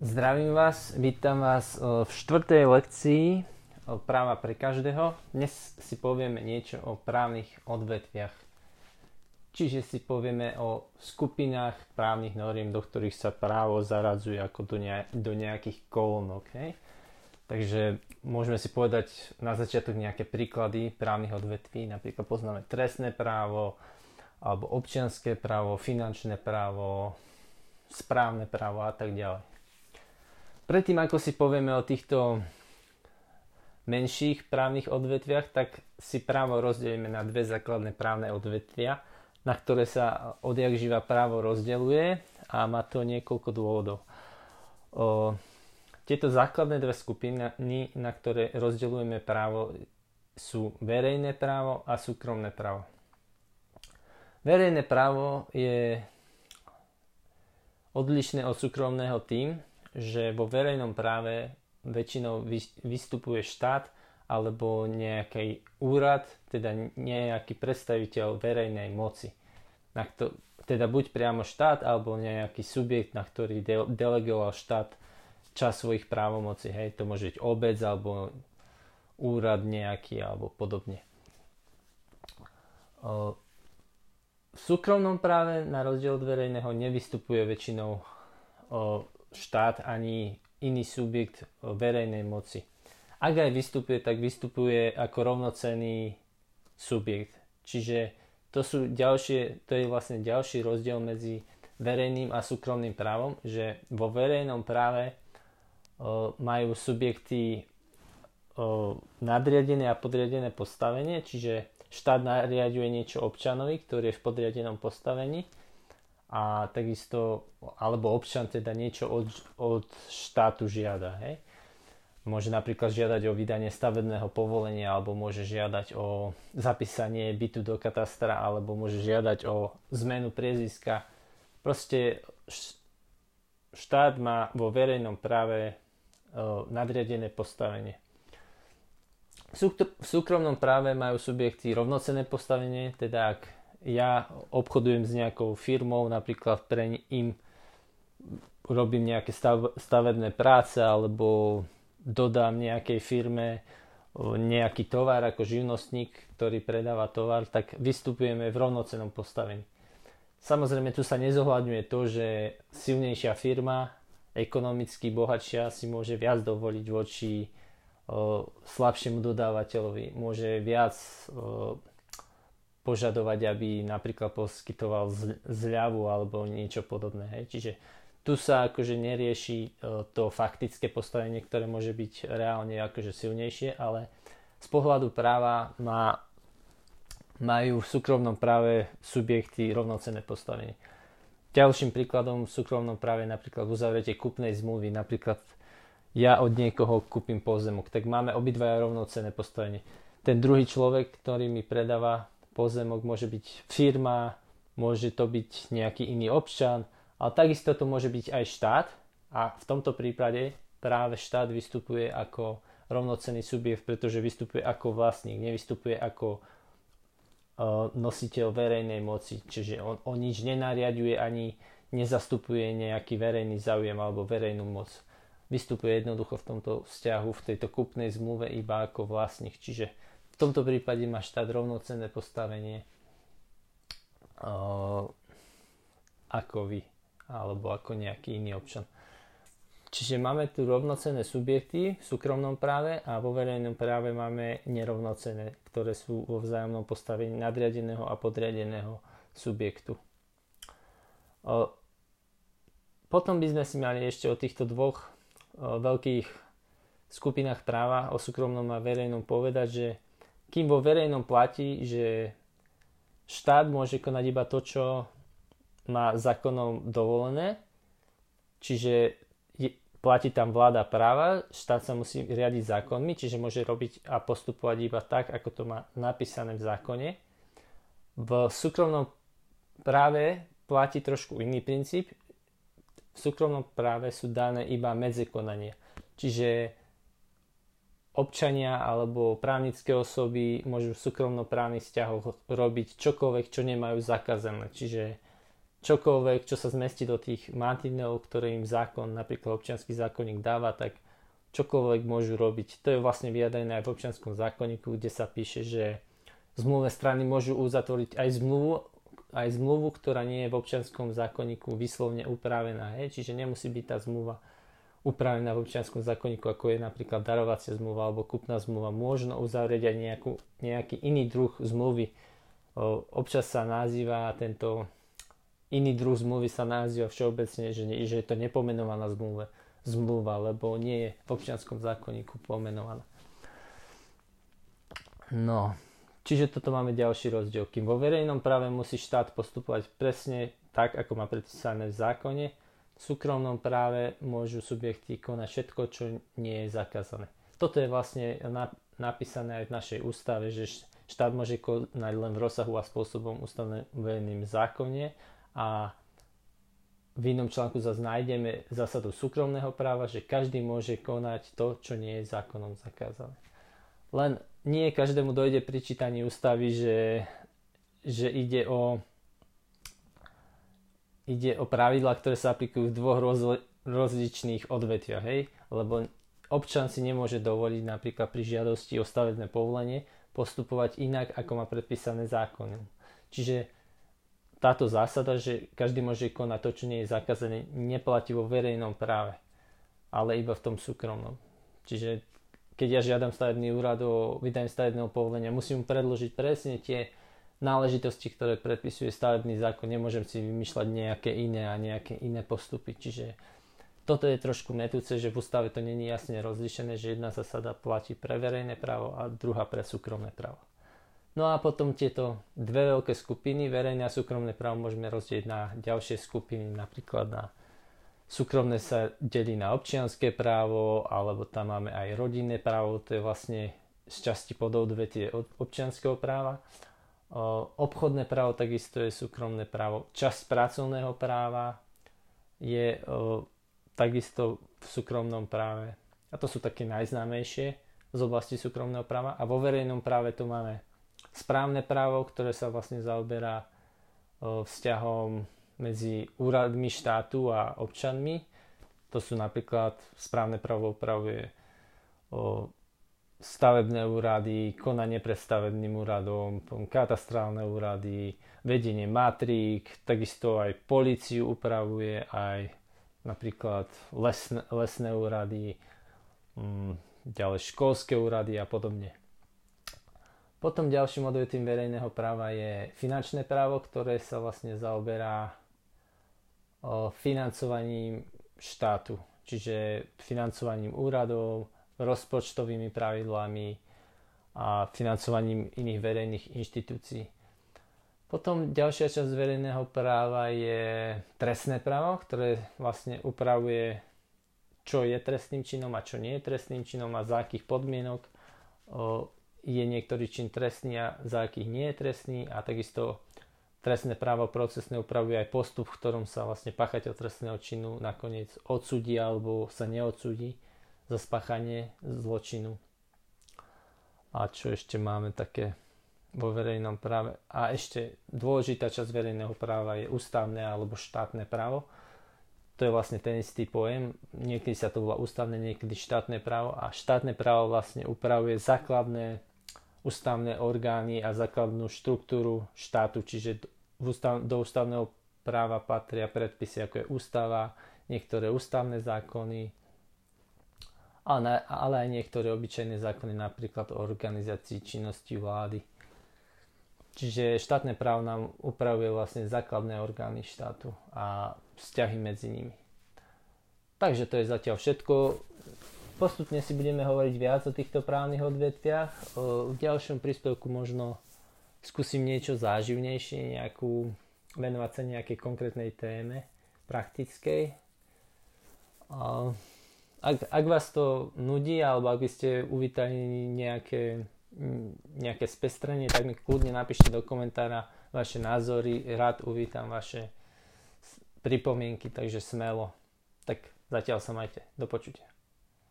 Zdravím vás, vítam vás v štvrtej lekcii práva pre každého. Dnes si povieme niečo o právnych odvetviach. Čiže si povieme o skupinách právnych noriem, do ktorých sa právo zaradzuje ako do, ne- do nejakých kolónok. Hej? Takže môžeme si povedať na začiatok nejaké príklady právnych odvetví. Napríklad poznáme trestné právo, alebo občianské právo, finančné právo, správne právo a tak ďalej. Predtým, ako si povieme o týchto menších právnych odvetviach, tak si právo rozdelíme na dve základné právne odvetvia, na ktoré sa odjak živa právo rozdeluje a má to niekoľko dôvodov. O, tieto základné dve skupiny, na ktoré rozdeľujeme právo, sú verejné právo a súkromné právo. Verejné právo je odlišné od súkromného tým, že vo verejnom práve väčšinou vystupuje štát alebo nejaký úrad, teda nejaký predstaviteľ verejnej moci. Na to, teda buď priamo štát alebo nejaký subjekt, na ktorý de- delegoval štát čas svojich právomocí. Hej, to môže byť obec alebo úrad nejaký alebo podobne. V súkromnom práve na rozdiel od verejného nevystupuje väčšinou štát ani iný subjekt verejnej moci. Ak aj vystupuje, tak vystupuje ako rovnocenný subjekt. Čiže to, sú ďalšie, to je vlastne ďalší rozdiel medzi verejným a súkromným právom, že vo verejnom práve o, majú subjekty o, nadriadené a podriadené postavenie, čiže štát nariaduje niečo občanovi, ktorý je v podriadenom postavení a takisto, alebo občan teda niečo od, od štátu žiada. Hej? Môže napríklad žiadať o vydanie stavebného povolenia, alebo môže žiadať o zapísanie bytu do katastra, alebo môže žiadať o zmenu priezviska. Proste štát má vo verejnom práve nadriadené postavenie. V súkromnom práve majú subjekty rovnocenné postavenie, teda ak ja obchodujem s nejakou firmou, napríklad pre im robím nejaké stav, stavebné práce alebo dodám nejakej firme nejaký tovar ako živnostník, ktorý predáva tovar, tak vystupujeme v rovnocenom postavení. Samozrejme tu sa nezohľadňuje to, že silnejšia firma, ekonomicky bohatšia si môže viac dovoliť voči o, slabšiemu dodávateľovi, môže viac o, požadovať, aby napríklad poskytoval zľavu alebo niečo podobné. Hej. Čiže tu sa akože nerieši e, to faktické postavenie, ktoré môže byť reálne akože silnejšie, ale z pohľadu práva má, majú v súkromnom práve subjekty rovnocenné postavenie. Ďalším príkladom v súkromnom práve je napríklad uzavretie kupnej zmluvy, napríklad ja od niekoho kúpim pozemok, tak máme obidvaja rovnocenné postavenie. Ten druhý človek, ktorý mi predáva pozemok môže byť firma, môže to byť nejaký iný občan, ale takisto to môže byť aj štát a v tomto prípade práve štát vystupuje ako rovnocenný subjekt, pretože vystupuje ako vlastník, nevystupuje ako uh, nositeľ verejnej moci, čiže on, on nič nenariaduje ani nezastupuje nejaký verejný záujem alebo verejnú moc. Vystupuje jednoducho v tomto vzťahu, v tejto kupnej zmluve iba ako vlastník. Čiže tomto prípade má štát rovnocenné postavenie ako vy alebo ako nejaký iný občan. Čiže máme tu rovnocenné subjekty v súkromnom práve a vo verejnom práve máme nerovnocenné, ktoré sú vo vzájomnom postavení nadriadeného a podriadeného subjektu. Potom by sme si mali ešte o týchto dvoch veľkých skupinách práva, o súkromnom a verejnom povedať, že kým vo verejnom platí, že štát môže konať iba to, čo má zákonom dovolené, čiže je, platí tam vláda práva, štát sa musí riadiť zákonmi, čiže môže robiť a postupovať iba tak, ako to má napísané v zákone. V súkromnom práve platí trošku iný princíp. V súkromnom práve sú dané iba medzikonania. Čiže občania alebo právnické osoby môžu v súkromnoprávnych vzťahoch robiť čokoľvek, čo nemajú zakázané. Čiže čokoľvek, čo sa zmestí do tých mantinelov, ktoré im zákon, napríklad občianský zákonník dáva, tak čokoľvek môžu robiť. To je vlastne vyjadrené aj v občianskom zákonníku, kde sa píše, že zmluvné strany môžu uzatvoriť aj zmluvu, aj zmluvu, ktorá nie je v občianskom zákonníku vyslovne upravená. Hej? Čiže nemusí byť tá zmluva upravená v občianskom zákonníku, ako je napríklad darovacia zmluva alebo kupná zmluva. Možno uzavrieť aj nejakú, nejaký iný druh zmluvy. O, občas sa nazýva tento iný druh zmluvy sa nazýva všeobecne, že, nie, že je to nepomenovaná zmluva, zmluva, lebo nie je v občianskom zákonníku pomenovaná. No, čiže toto máme ďalší rozdiel. Kým vo verejnom práve musí štát postupovať presne tak, ako má predpísané v zákone, súkromnom práve môžu subjekty konať všetko, čo nie je zakázané. Toto je vlastne napísané aj v našej ústave, že štát môže konať len v rozsahu a spôsobom ustanoveným v zákone a v inom článku zase nájdeme zásadu súkromného práva, že každý môže konať to, čo nie je zákonom zakázané. Len nie každému dojde pri čítaní ústavy, že, že ide o ide o pravidlá, ktoré sa aplikujú v dvoch rozli- rozličných odvetviach, hej? Lebo občan si nemôže dovoliť napríklad pri žiadosti o stavebné povolenie postupovať inak, ako má predpísané zákonom. Čiže táto zásada, že každý môže konať to, čo nie je zakázané, neplatí vo verejnom práve, ale iba v tom súkromnom. Čiže keď ja žiadam stavebný úrad o vydanie stavebného povolenia, musím mu predložiť presne tie náležitosti, ktoré predpisuje stavebný zákon. Nemôžem si vymýšľať nejaké iné a nejaké iné postupy. Čiže toto je trošku metúce, že v ústave to není jasne rozlišené, že jedna zásada platí pre verejné právo a druhá pre súkromné právo. No a potom tieto dve veľké skupiny, verejné a súkromné právo, môžeme rozdieť na ďalšie skupiny, napríklad na súkromné sa delí na občianské právo, alebo tam máme aj rodinné právo, to je vlastne z časti pododvetie od občianského práva. Obchodné právo takisto je súkromné právo. Časť pracovného práva je takisto v súkromnom práve. A to sú také najznámejšie z oblasti súkromného práva. A vo verejnom práve tu máme správne právo, ktoré sa vlastne zaoberá vzťahom medzi úradmi štátu a občanmi. To sú napríklad správne právo upravuje stavebné úrady, konanie pred stavebným úradom, katastrálne úrady, vedenie matrík, takisto aj policiu upravuje, aj napríklad lesné, lesné úrady, mm, ďalej školské úrady a podobne. Potom ďalším odvetím verejného práva je finančné právo, ktoré sa vlastne zaoberá financovaním štátu, čiže financovaním úradov, rozpočtovými pravidlami a financovaním iných verejných inštitúcií. Potom ďalšia časť verejného práva je trestné právo, ktoré vlastne upravuje, čo je trestným činom a čo nie je trestným činom a za akých podmienok je niektorý čin trestný a za akých nie je trestný a takisto trestné právo procesné upravuje aj postup, v ktorom sa vlastne páchateľ trestného činu nakoniec odsudí alebo sa neodsudí za spáchanie zločinu. A čo ešte máme také vo verejnom práve? A ešte dôležitá časť verejného práva je ústavné alebo štátne právo to je vlastne ten istý pojem. Niekedy sa to volá ústavné, niekedy štátne právo a štátne právo vlastne upravuje základné ústavné orgány a základnú štruktúru štátu, čiže do ústavného práva patria predpisy ako je ústava, niektoré ústavné zákony, ale aj niektoré obyčajné zákony, napríklad o organizácii činnosti vlády. Čiže štátne právo nám upravuje vlastne základné orgány štátu a vzťahy medzi nimi. Takže to je zatiaľ všetko. Postupne si budeme hovoriť viac o týchto právnych odvetviach. V ďalšom príspevku možno skúsim niečo záživnejšie, nejakú, venovať sa nejakej konkrétnej téme, praktickej. Ak, ak vás to nudí, alebo ak by ste uvítali nejaké, nejaké spestrenie, tak mi kľudne napíšte do komentára vaše názory, rád uvítam vaše pripomienky, takže smelo. Tak zatiaľ sa majte. Do počutia.